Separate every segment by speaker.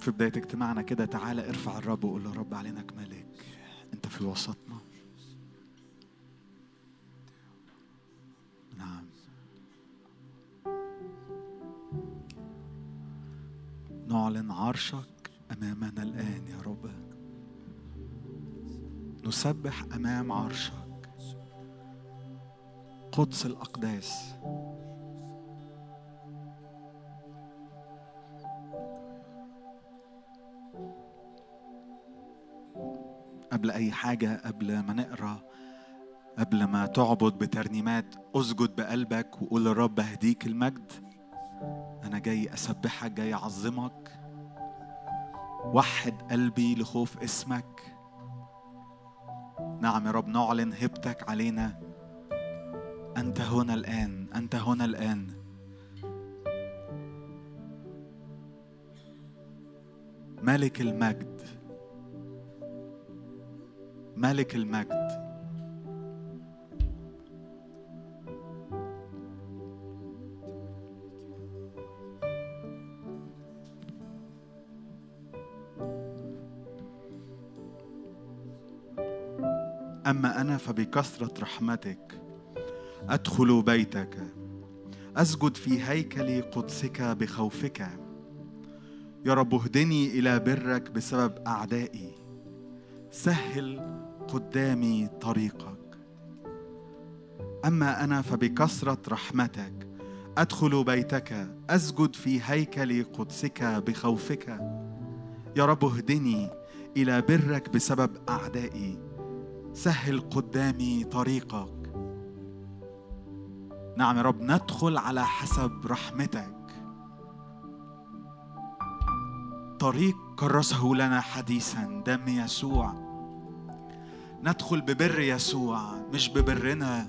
Speaker 1: في بداية اجتماعنا كده تعالى ارفع الرب وقول له رب علينك ملك أنت في وسطنا. نعم. نعلن عرشك أمامنا الآن. نسبح أمام عرشك. قدس الأقداس. قبل أي حاجة قبل ما نقرأ قبل ما تعبد بترنيمات أسجد بقلبك وقول للرب أهديك المجد. أنا جاي أسبحك جاي أعظمك. وحد قلبي لخوف اسمك. نعم يا رب نعلن هبتك علينا. أنت هنا الآن أنت هنا الآن. ملك المجد. ملك المجد. أما أنا فبكثرة رحمتك أدخل بيتك أسجد في هيكل قدسك بخوفك. يا رب اهدني إلى برك بسبب أعدائي. سهل قدامي طريقك. أما أنا فبكثرة رحمتك أدخل بيتك أسجد في هيكل قدسك بخوفك. يا رب اهدني إلى برك بسبب أعدائي. سهل قدامي طريقك. نعم يا رب ندخل على حسب رحمتك. طريق كرسه لنا حديثا دم يسوع. ندخل ببر يسوع مش ببرنا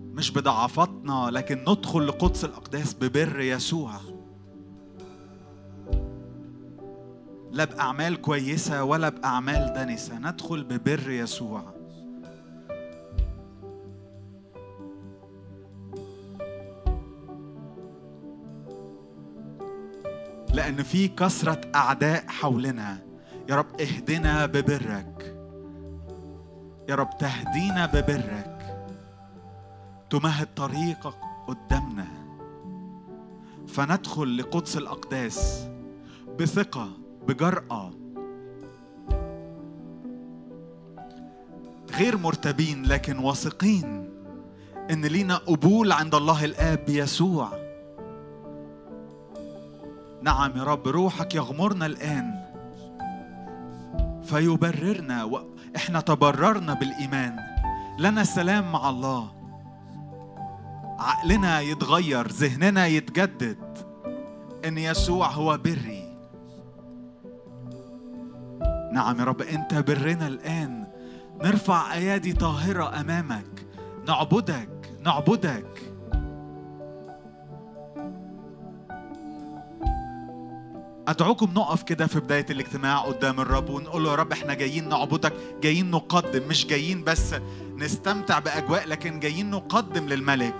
Speaker 1: مش بضعفاتنا لكن ندخل لقدس الأقداس ببر يسوع. لا بأعمال كويسة ولا بأعمال دنسة ندخل ببر يسوع. لأن في كثرة أعداء حولنا. يا رب اهدنا ببرك. يا رب تهدينا ببرك. تمهد طريقك قدامنا. فندخل لقدس الأقداس بثقة بجرأة. غير مرتبين لكن واثقين إن لينا قبول عند الله الآب بيسوع نعم يا رب روحك يغمرنا الآن. فيبررنا وإحنا تبررنا بالإيمان. لنا سلام مع الله. عقلنا يتغير ذهننا يتجدد. إن يسوع هو بري. نعم يا رب أنت برنا الآن. نرفع أيادي طاهرة أمامك. نعبدك نعبدك. أدعوكم نقف كده في بداية الاجتماع قدام الرب ونقول له يا رب إحنا جايين نعبدك جايين نقدم مش جايين بس نستمتع بأجواء لكن جايين نقدم للملك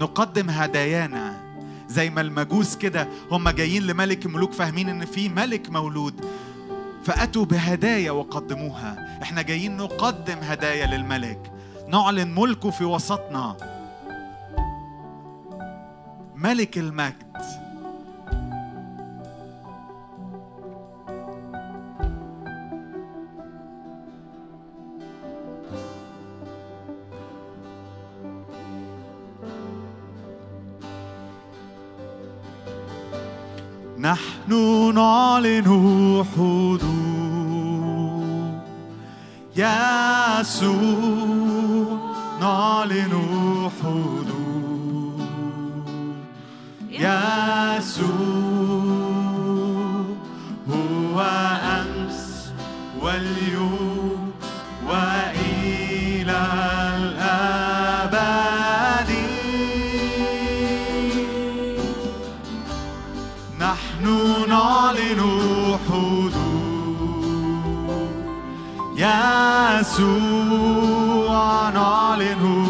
Speaker 1: نقدم هدايانا. زي ما المجوس كده هم جايين لملك الملوك فاهمين إن في ملك مولود فأتوا بهدايا وقدموها. إحنا جايين نقدم هدايا للملك. نعلن ملكه في وسطنا. ملك المجد. نحن نعلن حضور يسوع نعلن حضور يسوع هو نعلن حضور يسوع نعلن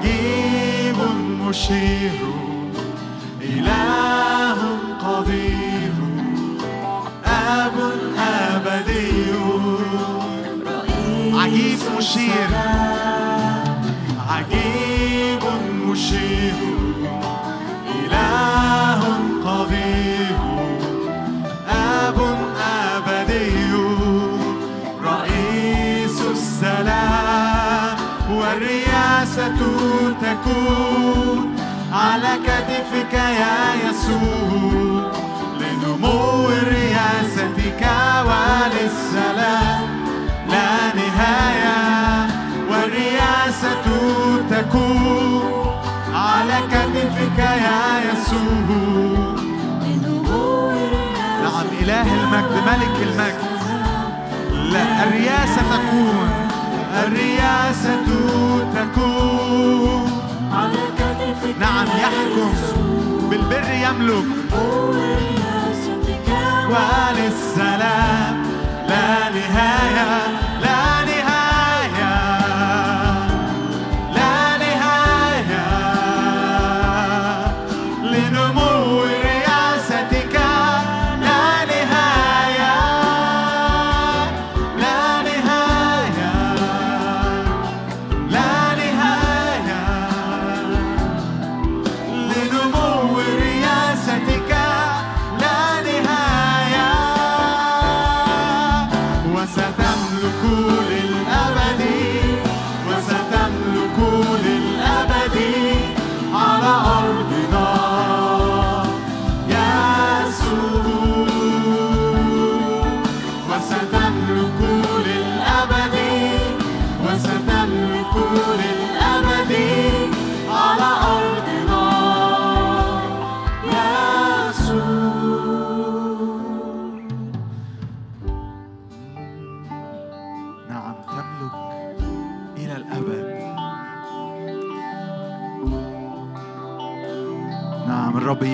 Speaker 1: عجيب مشير إله قدير آب أبدي. عجيب مشير عجيب مشير إله قدير آب أبدي. رئيس السلام والرياسة تكون على كتفك يا يسوع. لنمو رياستك وللسلام. لا نهاية والرياسة تكون على كتفك يا يسوع. نعم إله المجد ملك المجد. لا الرياسة تكون الرياسة تكون نعم يحكم بالبر يملك.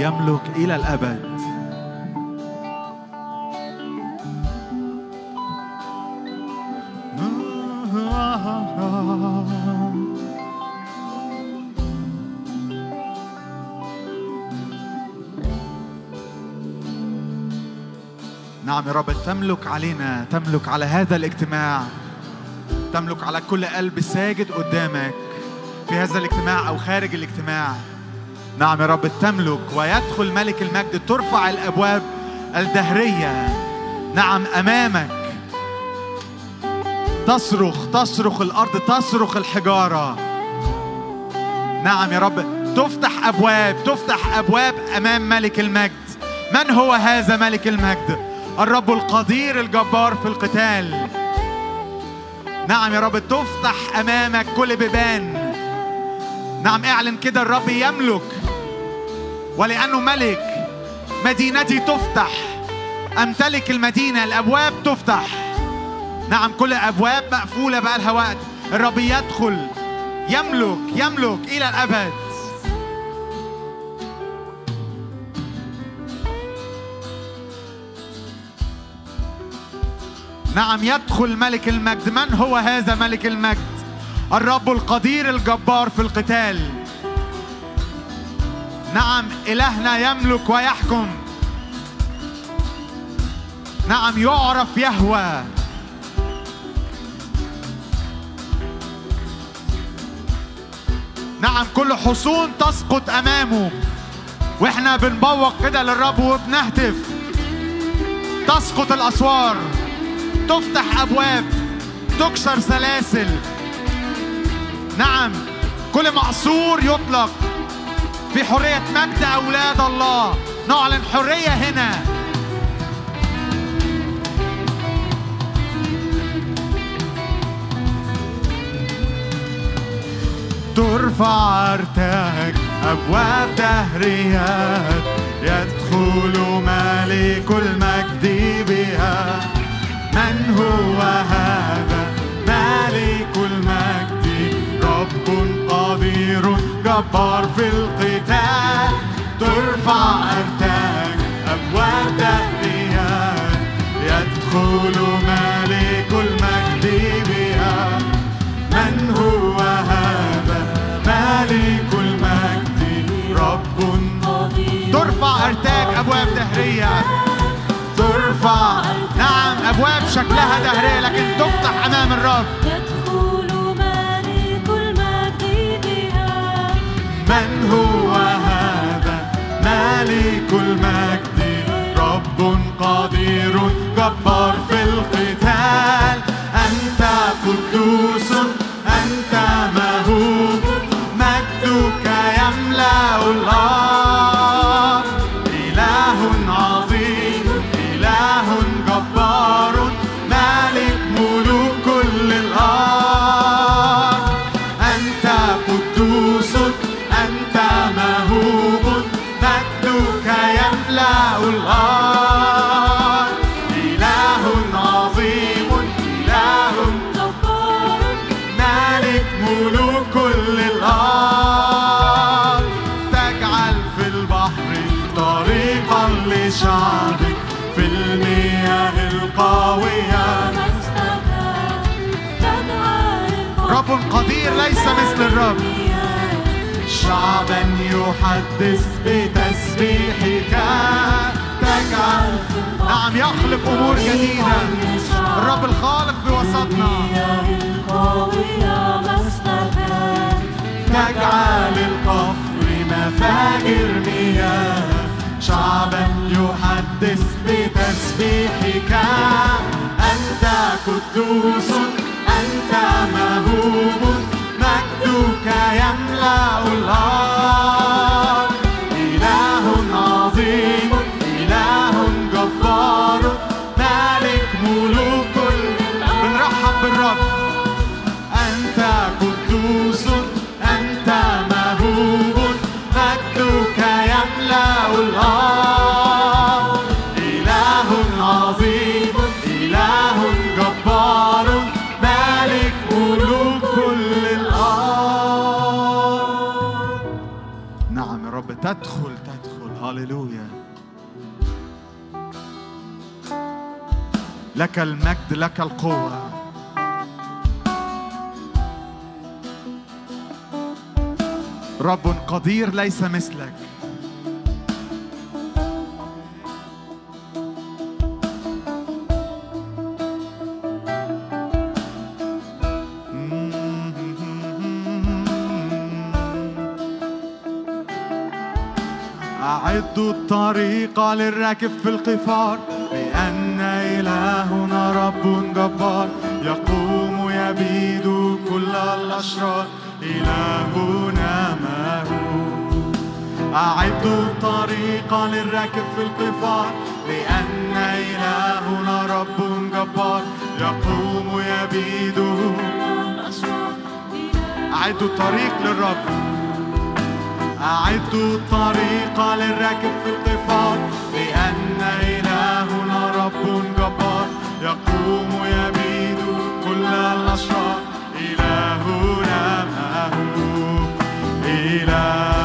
Speaker 1: يملك إلى الأبد. نعم يا رب تملك علينا تملك على هذا الاجتماع. تملك على كل قلب ساجد قدامك في هذا الاجتماع أو خارج الاجتماع. نعم يا رب تملك ويدخل ملك المجد ترفع الأبواب الدهرية. نعم أمامك. تصرخ تصرخ الأرض تصرخ الحجارة. نعم يا رب تفتح أبواب تفتح أبواب أمام ملك المجد. من هو هذا ملك المجد؟ الرب القدير الجبار في القتال. نعم يا رب تفتح أمامك كل بيبان. نعم اعلن كده الرب يملك ولأنه ملك مدينتي تفتح أمتلك المدينة الأبواب تفتح. نعم كل أبواب مقفولة بقى لها وقت الرب يدخل يملك يملك إلى الأبد. نعم يدخل ملك المجد. من هو هذا ملك المجد؟ الرب القدير الجبار في القتال. نعم إلهنا يملك ويحكم. نعم يعرف يهوى. نعم كل حصون تسقط أمامه. وإحنا بنبوق كده للرب وبنهتف. تسقط الأسوار. تفتح أبواب. تكسر سلاسل. نعم كل معصور يطلق. في حرية مجد أولاد الله. نعلن حرية هنا. ترفع ارتاج أبواب دهريات. يدخل ملك المجد بها. من هو هذا ملك المجد؟ رب قدير جبار في القتال. ترفع أرتاج أبواب دهرها يدخل ملك المجد بها. من هو هذا ملك المجد؟ رب ترفع أرتاج أبواب دهرية. ترفع نعم أبواب شكلها دهرية لكن تفتح أمام الرب. من هو هذا؟ ملك المجد رب قدير جبار في القتال. أنت قدوس أنت مهوب مجدك يملأ الأرض. رب قدير ليس مثل الرب. شعبا يحدث بتسبيحك. تجعل نعم يخلق أمور جديدة. الرب الخالق بوسطنا. تجعل القفر مفاجر مياه. شعبا يحدث بتسبيحك. أنت قدوس أنت مهوب مجدك يملأ الأرض تدخل تدخل. هللويا. لك المجد لك القوة. رب قدير ليس مثلك. أعدوا الطريق للراكب في القفار بأن إلهنا رب جبار. يقوم يبيد كل الأشرار إلهنا ما هو. أعدوا الطريق للراكب في القفار لأن إلهنا رب جبار. يقوم يبيد أعدوا الطريق للرب. أعدوا الطريق للراكب في القفار لأن إلهنا رب جبار. يقوم يبيد كل الأشرار. إلهنا مهوب إلهنا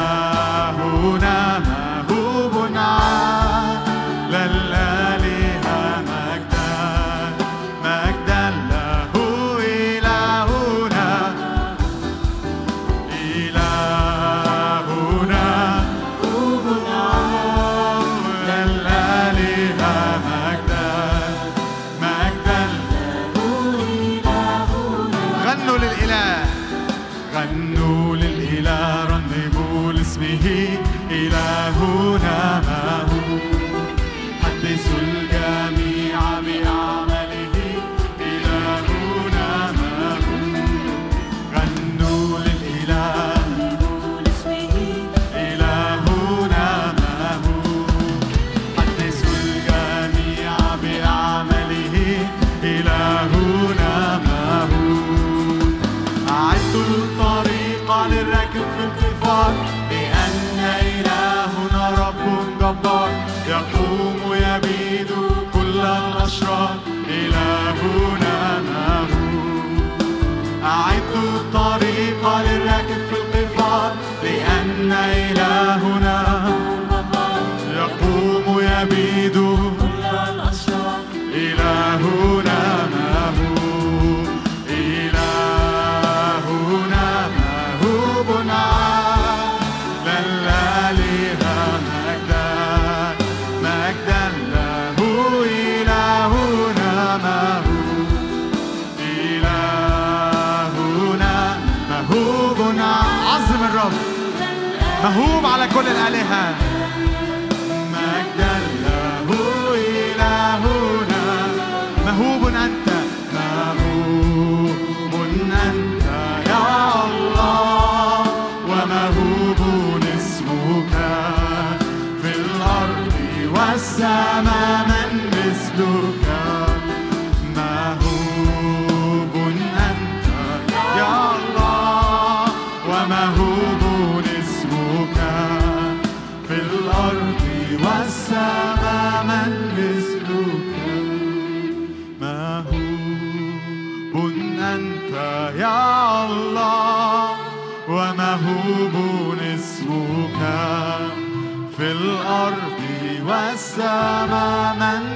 Speaker 1: الطريق للراكب في القفار لأن إلهنا رب جبار. يقوم على كل الآلهة. والسماء من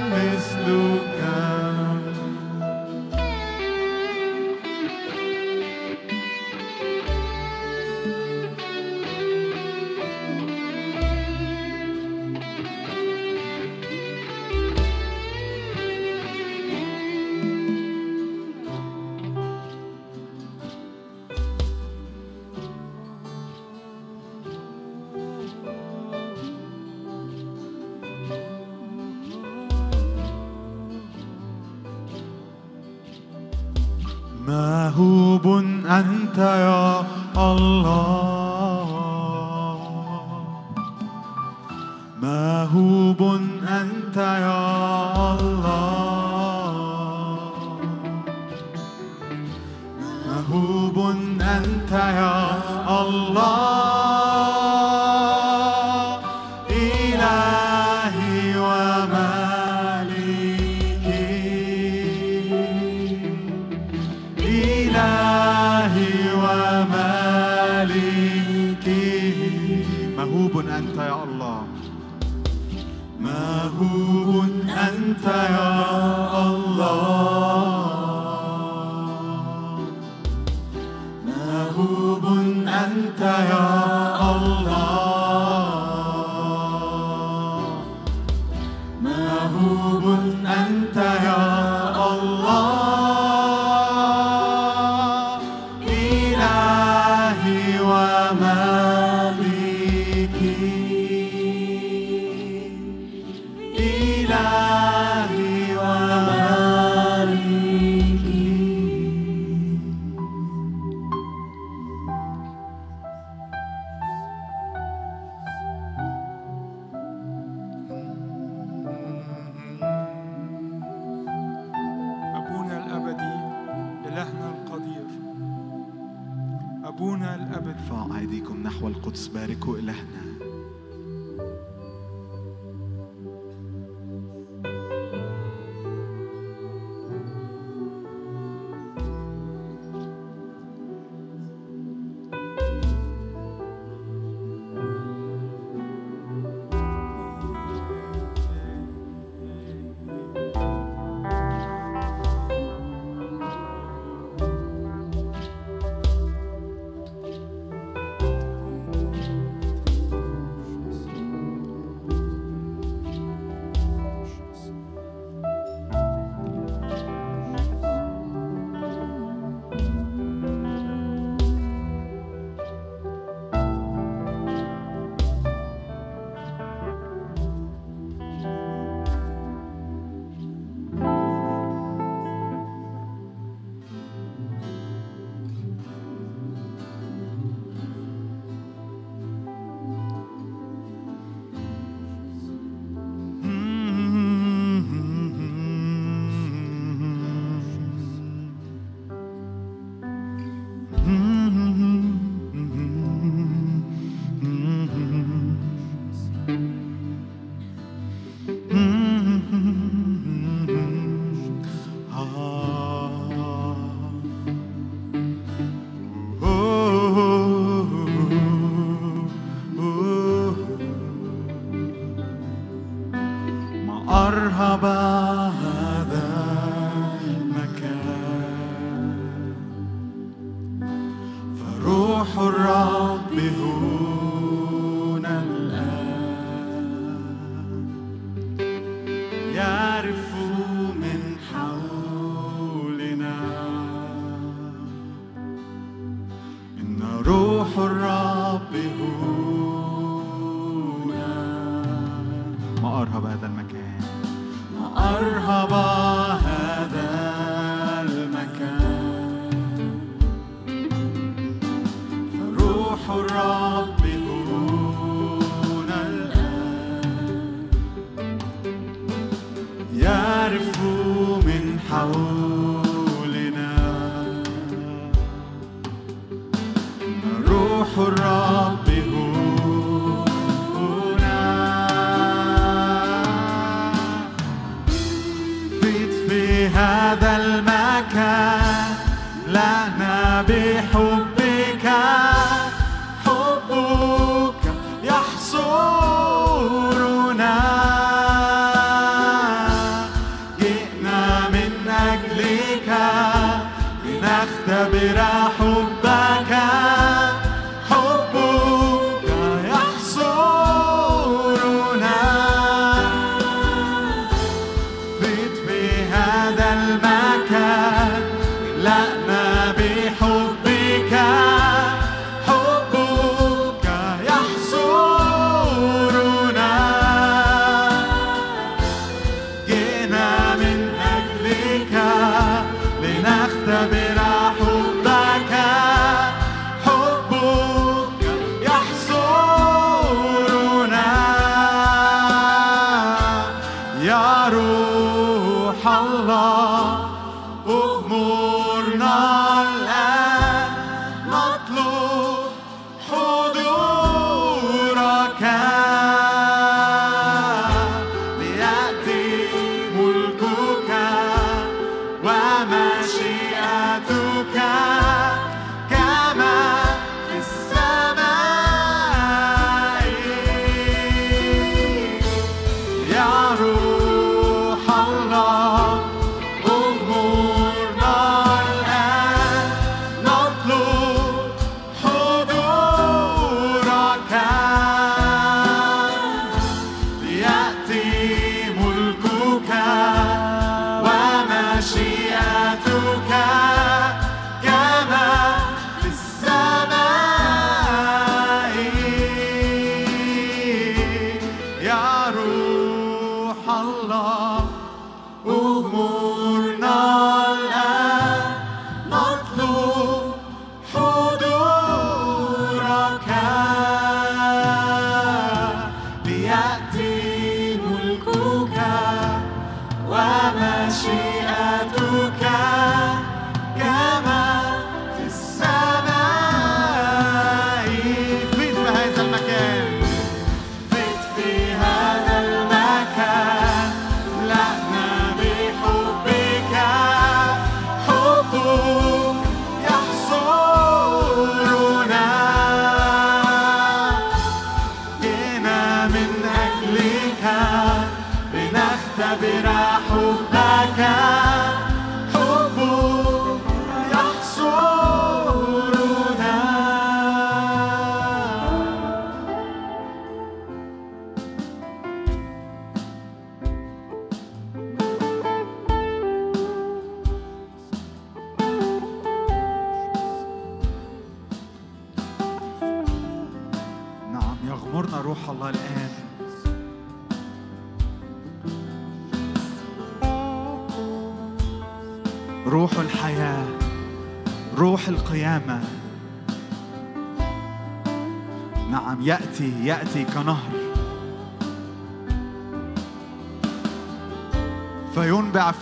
Speaker 1: Milan.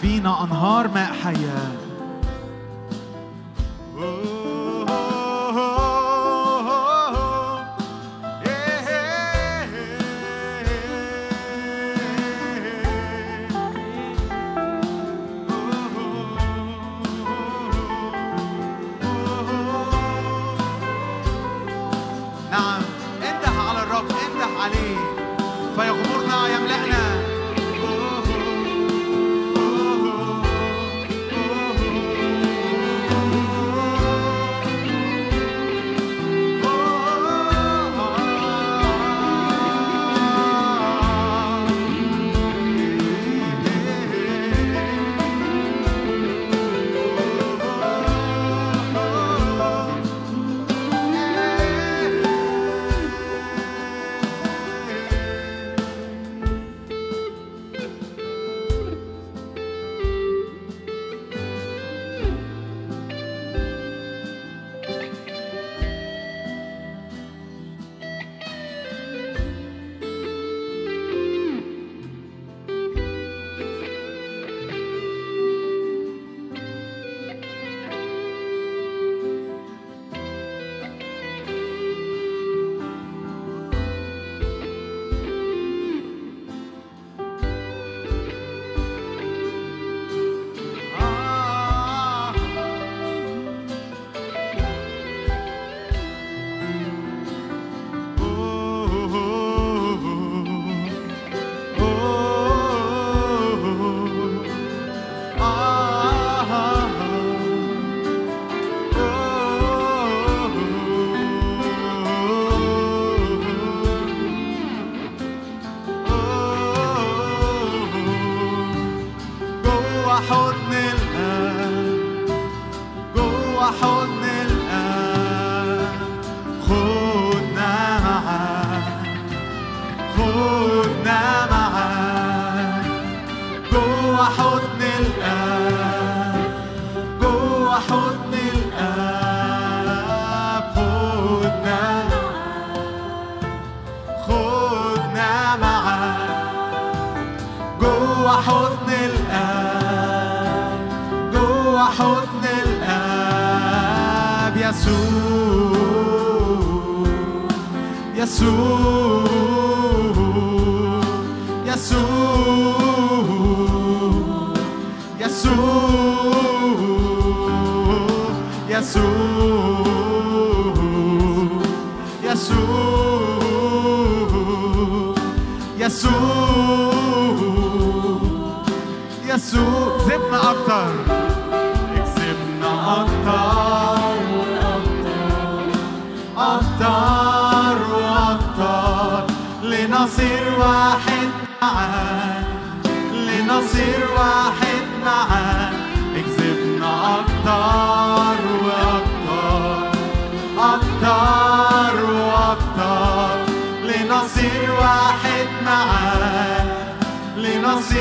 Speaker 1: not on the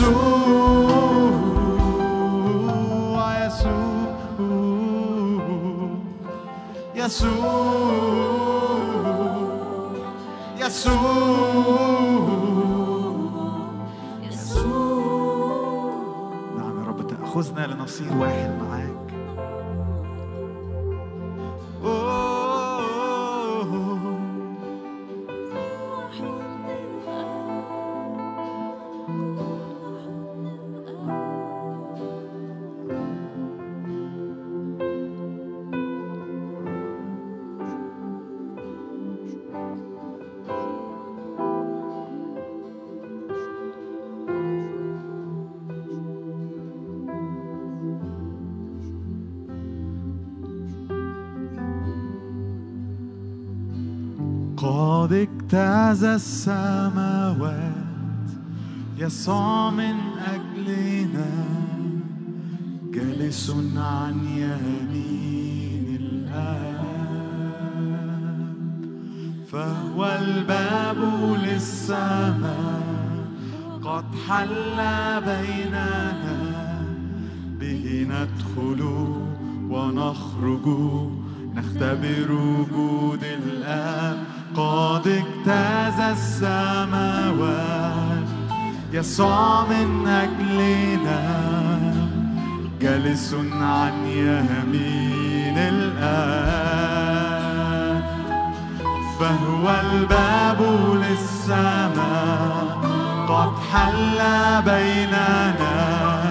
Speaker 1: sua, ah, é sua, é sua, é sua. اجتاز السماوات يسوع من أجلنا جالس عن يمين الآب فهو الباب للسماء قد حل بيننا به ندخل ونخرج نختبر وجود الآب. قد اجتاز السماوات. يسوع من أجلنا جالس عن يمين الآب. فهو الباب للسماء. قد حل بيننا.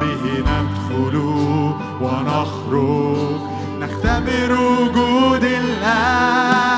Speaker 1: به ندخل ونخرج. نختبر وجود الآب.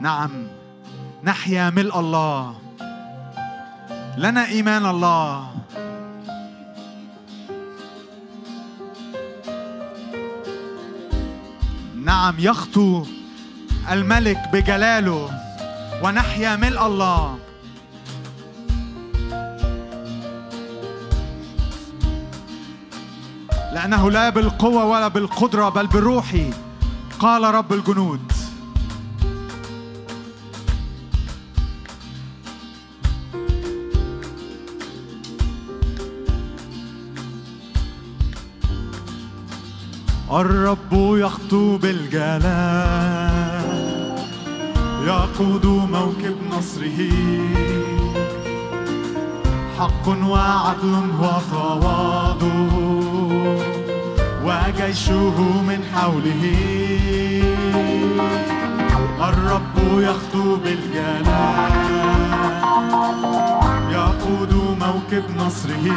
Speaker 1: نعم. نحيا ملء الله. لنا إيمان الله. نعم يخطو الملك بجلاله. ونحيا ملء الله. لأنه لا بالقوة ولا بالقدرة بل بروحي. قال رب الجنود. الرب يخطو بالجلال يقود موكب نصره. حق وعدل وتواضع وجيشه من حوله. الرب يخطو بالجلال يقود موكب نصره.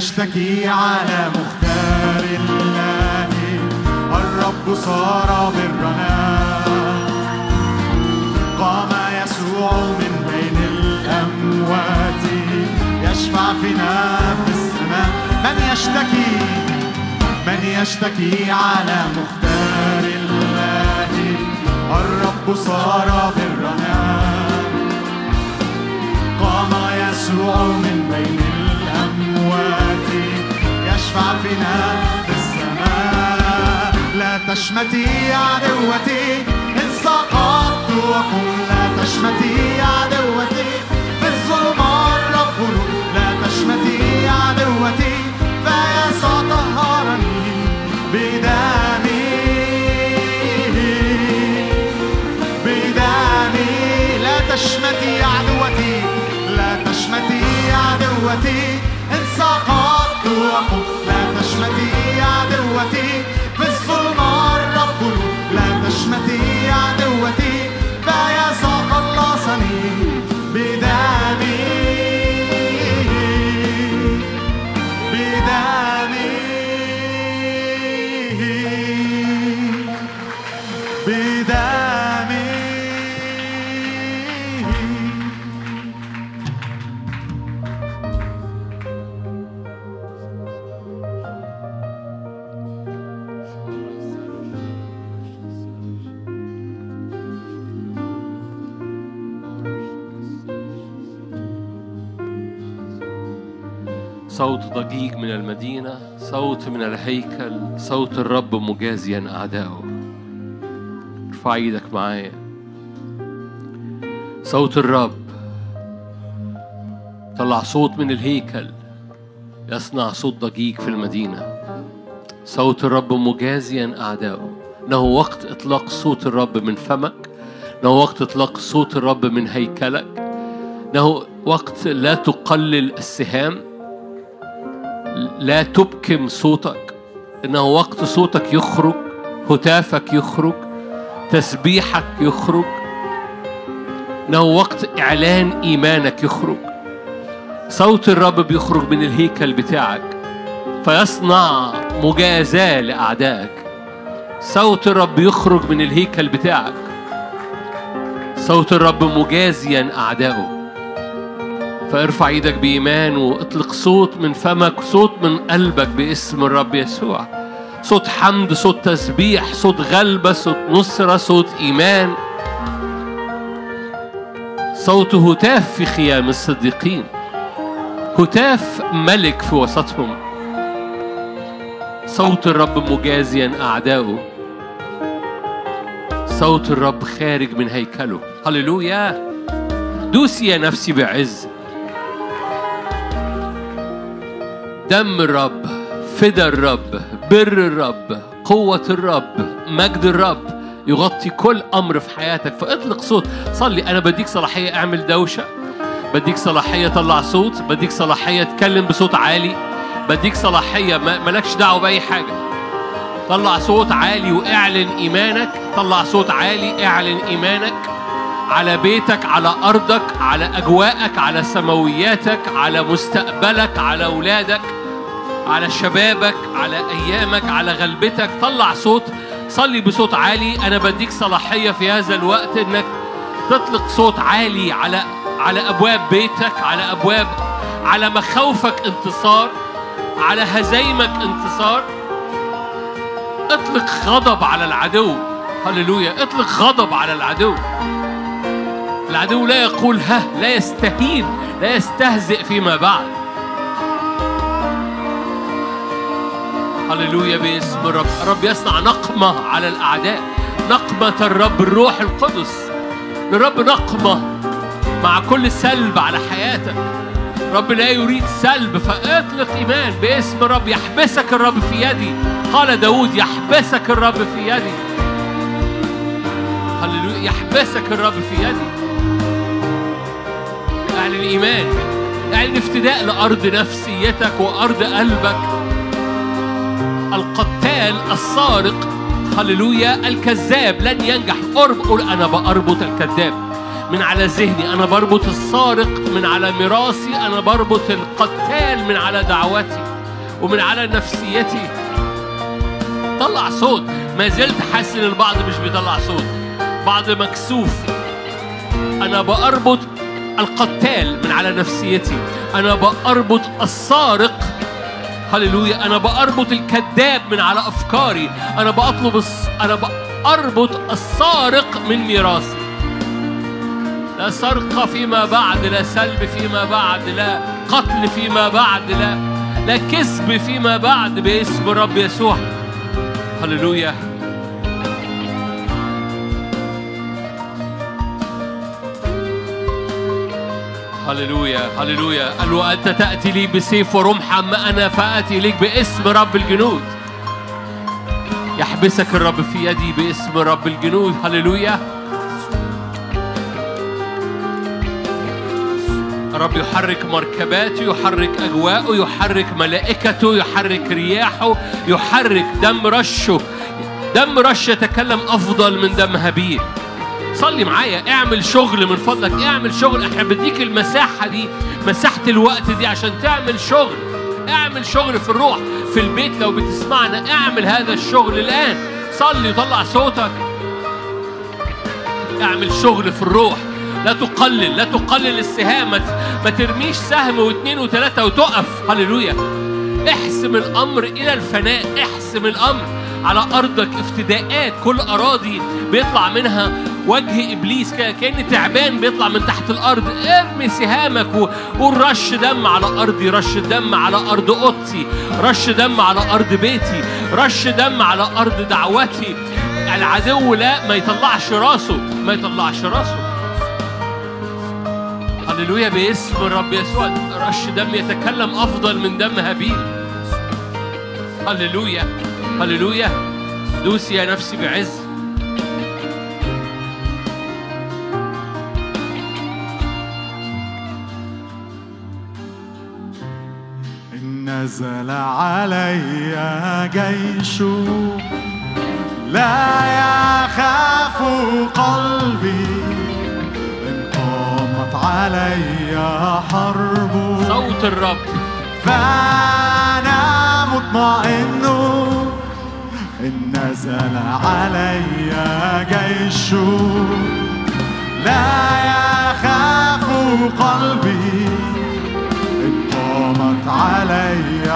Speaker 1: من يشتكي على مختار الله. الرب صار برنا قام يسوع من بين الأموات. يشفع فينا في السماء. من يشتكي؟ من يشتكي على مختار الله؟ الرب صار برنا قام يسوع من بين الأموات. يشفع فينا في السماء. لا تشمتي عدوتي إن سقطت وقم لا تشمتي عدوتي. في الظلمات رب لا تشمتي عدوتي. فيسوع طهرني بدمي. بدمي. لا تشمتي عدوتي لا تشمتي عدوتي. تشمتي عدوتي في الظلمة الرب لا تشمتي عدوتي
Speaker 2: ضجيج من المدينة صوت من الهيكل صوت الرب مجازيا أعدائه ارفع إيدك معايا. صوت الرب. طلع صوت من الهيكل. يصنع صوت ضجيج في المدينة. صوت الرب مجازيا أعدائه إنه وقت إطلاق صوت الرب من فمك. إنه وقت إطلاق صوت الرب من هيكلك. إنه وقت لا تقلل السهام. لا تبكم صوتك. إنه وقت صوتك يخرج هتافك يخرج تسبيحك يخرج. إنه وقت إعلان إيمانك يخرج. صوت الرب بيخرج من الهيكل بتاعك فيصنع مجازاة لأعدائك. صوت الرب يخرج من الهيكل بتاعك. صوت الرب مجازيا أعدائه. فارفع إيدك بإيمان واطلق صوت من فمك صوت من قلبك باسم الرب يسوع. صوت حمد صوت تسبيح صوت غلبة صوت نصرة صوت إيمان. صوت هتاف في خيام الصديقين. هتاف ملك في وسطهم. صوت الرب مجازيا أعداؤه. صوت الرب خارج من هيكله. هللويا. دوسي يا نفسي بعز. دم الرب فدا الرب بر الرب قوة الرب مجد الرب يغطي كل أمر في حياتك. فاطلق صوت صلي. أنا بديك صلاحية اعمل دوشة. بديك صلاحية طلع صوت. بديك صلاحية اتكلم بصوت عالي. بديك صلاحية ما- مالكش دعوة بأي حاجة. طلع صوت عالي واعلن إيمانك. طلع صوت عالي اعلن إيمانك. على بيتك على أرضك على أجواءك على سماوياتك على مستقبلك على أولادك. على شبابك على أيامك على غلبتك. طلع صوت صلي بصوت عالي. أنا بديك صلاحية في هذا الوقت إنك تطلق صوت عالي على على أبواب بيتك على أبواب على مخاوفك انتصار على هزايمك انتصار. اطلق غضب على العدو. هللويا. اطلق غضب على العدو. العدو لا يقول ها لا يستهين لا يستهزئ فيما بعد. هللويا باسم الرب. الرب يصنع نقمة على الأعداء. نقمة الرب الروح القدس. للرب نقمة مع كل سلب على حياتك. رب لا يريد سلب فاطلق إيمان باسم الرب. يحبسك الرب في يدي. قال داود يحبسك الرب في يدي. هللويا يحبسك الرب في يدي. اعلن ايمان اعلن افتداء لأرض نفسيتك وأرض قلبك. القتال السارق. هللويا الكذاب لن ينجح. قرب قول أنا بأربط الكذاب. من على ذهني أنا بربط السارق. من على ميراثي أنا بربط القتال. من على دعوتي ومن على نفسيتي. طلع صوت. ما زلت حاسس إن البعض مش بيطلع صوت. بعض مكسوف. أنا بأربط القتال. من على نفسيتي أنا بأربط السارق. هللويا. أنا بأربط الكذاب من على أفكاري. أنا بطلب الس... أنا بأربط السارق من ميراثي. لا سرقة فيما بعد لا سلب فيما بعد لا قتل فيما بعد لا لا كذب فيما بعد باسم الرب يسوع. هللويا. هللويا هللويا. قال وأنت تأتي لي بسيف ورمح أما أنا فآتي إليك باسم رب الجنود؟ يحبسك الرب في يدي باسم رب الجنود. هللويا. الرب يحرك مركباته يحرك أجواءه يحرك ملائكته يحرك رياحه يحرك دم رشه. دم رش يتكلم أفضل من دم هابيل صلي معايا اعمل شغل من فضلك اعمل شغل. إحنا بديك المساحة دي مساحة الوقت دي عشان تعمل شغل. اعمل شغل في الروح في البيت لو بتسمعنا. اعمل هذا الشغل الآن. صلي وطلع صوتك. اعمل شغل في الروح. لا تقلل لا تقلل السهام. ما ترميش سهم واثنين وثلاثة وتقف. هللويا. احسم الأمر إلى الفناء. احسم الأمر على أرضك. افتداءات. كل أراضي بيطلع منها وجه إبليس كده كأن تعبان بيطلع من تحت الأرض. ارمي سهامك وقول رش دم على أرضي رش دم على أرض أوضتي رش دم على أرض بيتي رش دم على أرض دعوتي. العدو لا ما يطلعش راسه ما يطلعش راسه. هللويا باسم الرب يسوع. رش دم يتكلم أفضل من دم هابيل. هللويا هللويا. دوسي يا نفسي بعز.
Speaker 1: نزل علي جيش. لا يخاف قلبي إن قامت علي حرب.
Speaker 2: صوت الرب.
Speaker 1: فأنا مطمئن إن نزل علي جيش. لا يخاف قلبي قامت علي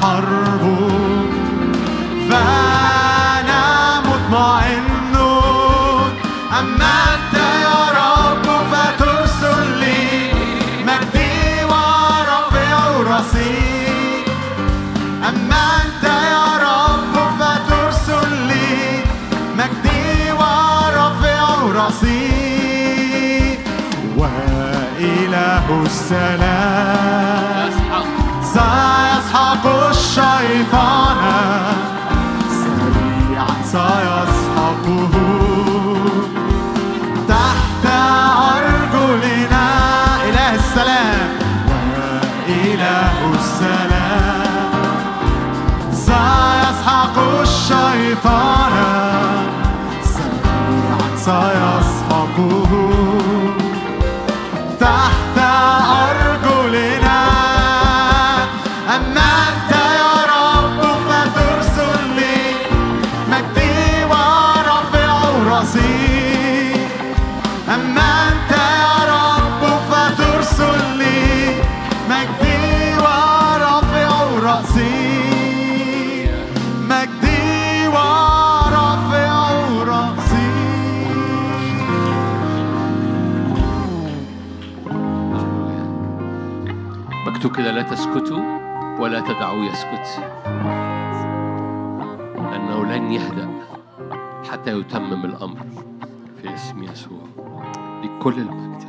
Speaker 1: حرب فأنا مطمئن. أما أنت يا رب فترسل لي مجدي ورافع رصيد أما أنت يا رب فترسل لي مجدي ورافع رصيد وإله السلام. سيسحق الشيطان. سريعا سيسحقه تحت أرجلنا. إله السلام. وإله السلام. سيسحق الشيطان.
Speaker 2: كده لا تسكتوا ولا تدعوه يسكت. لأنه لن يهدأ حتى يتمم الأمر في اسم يسوع. لكل المجد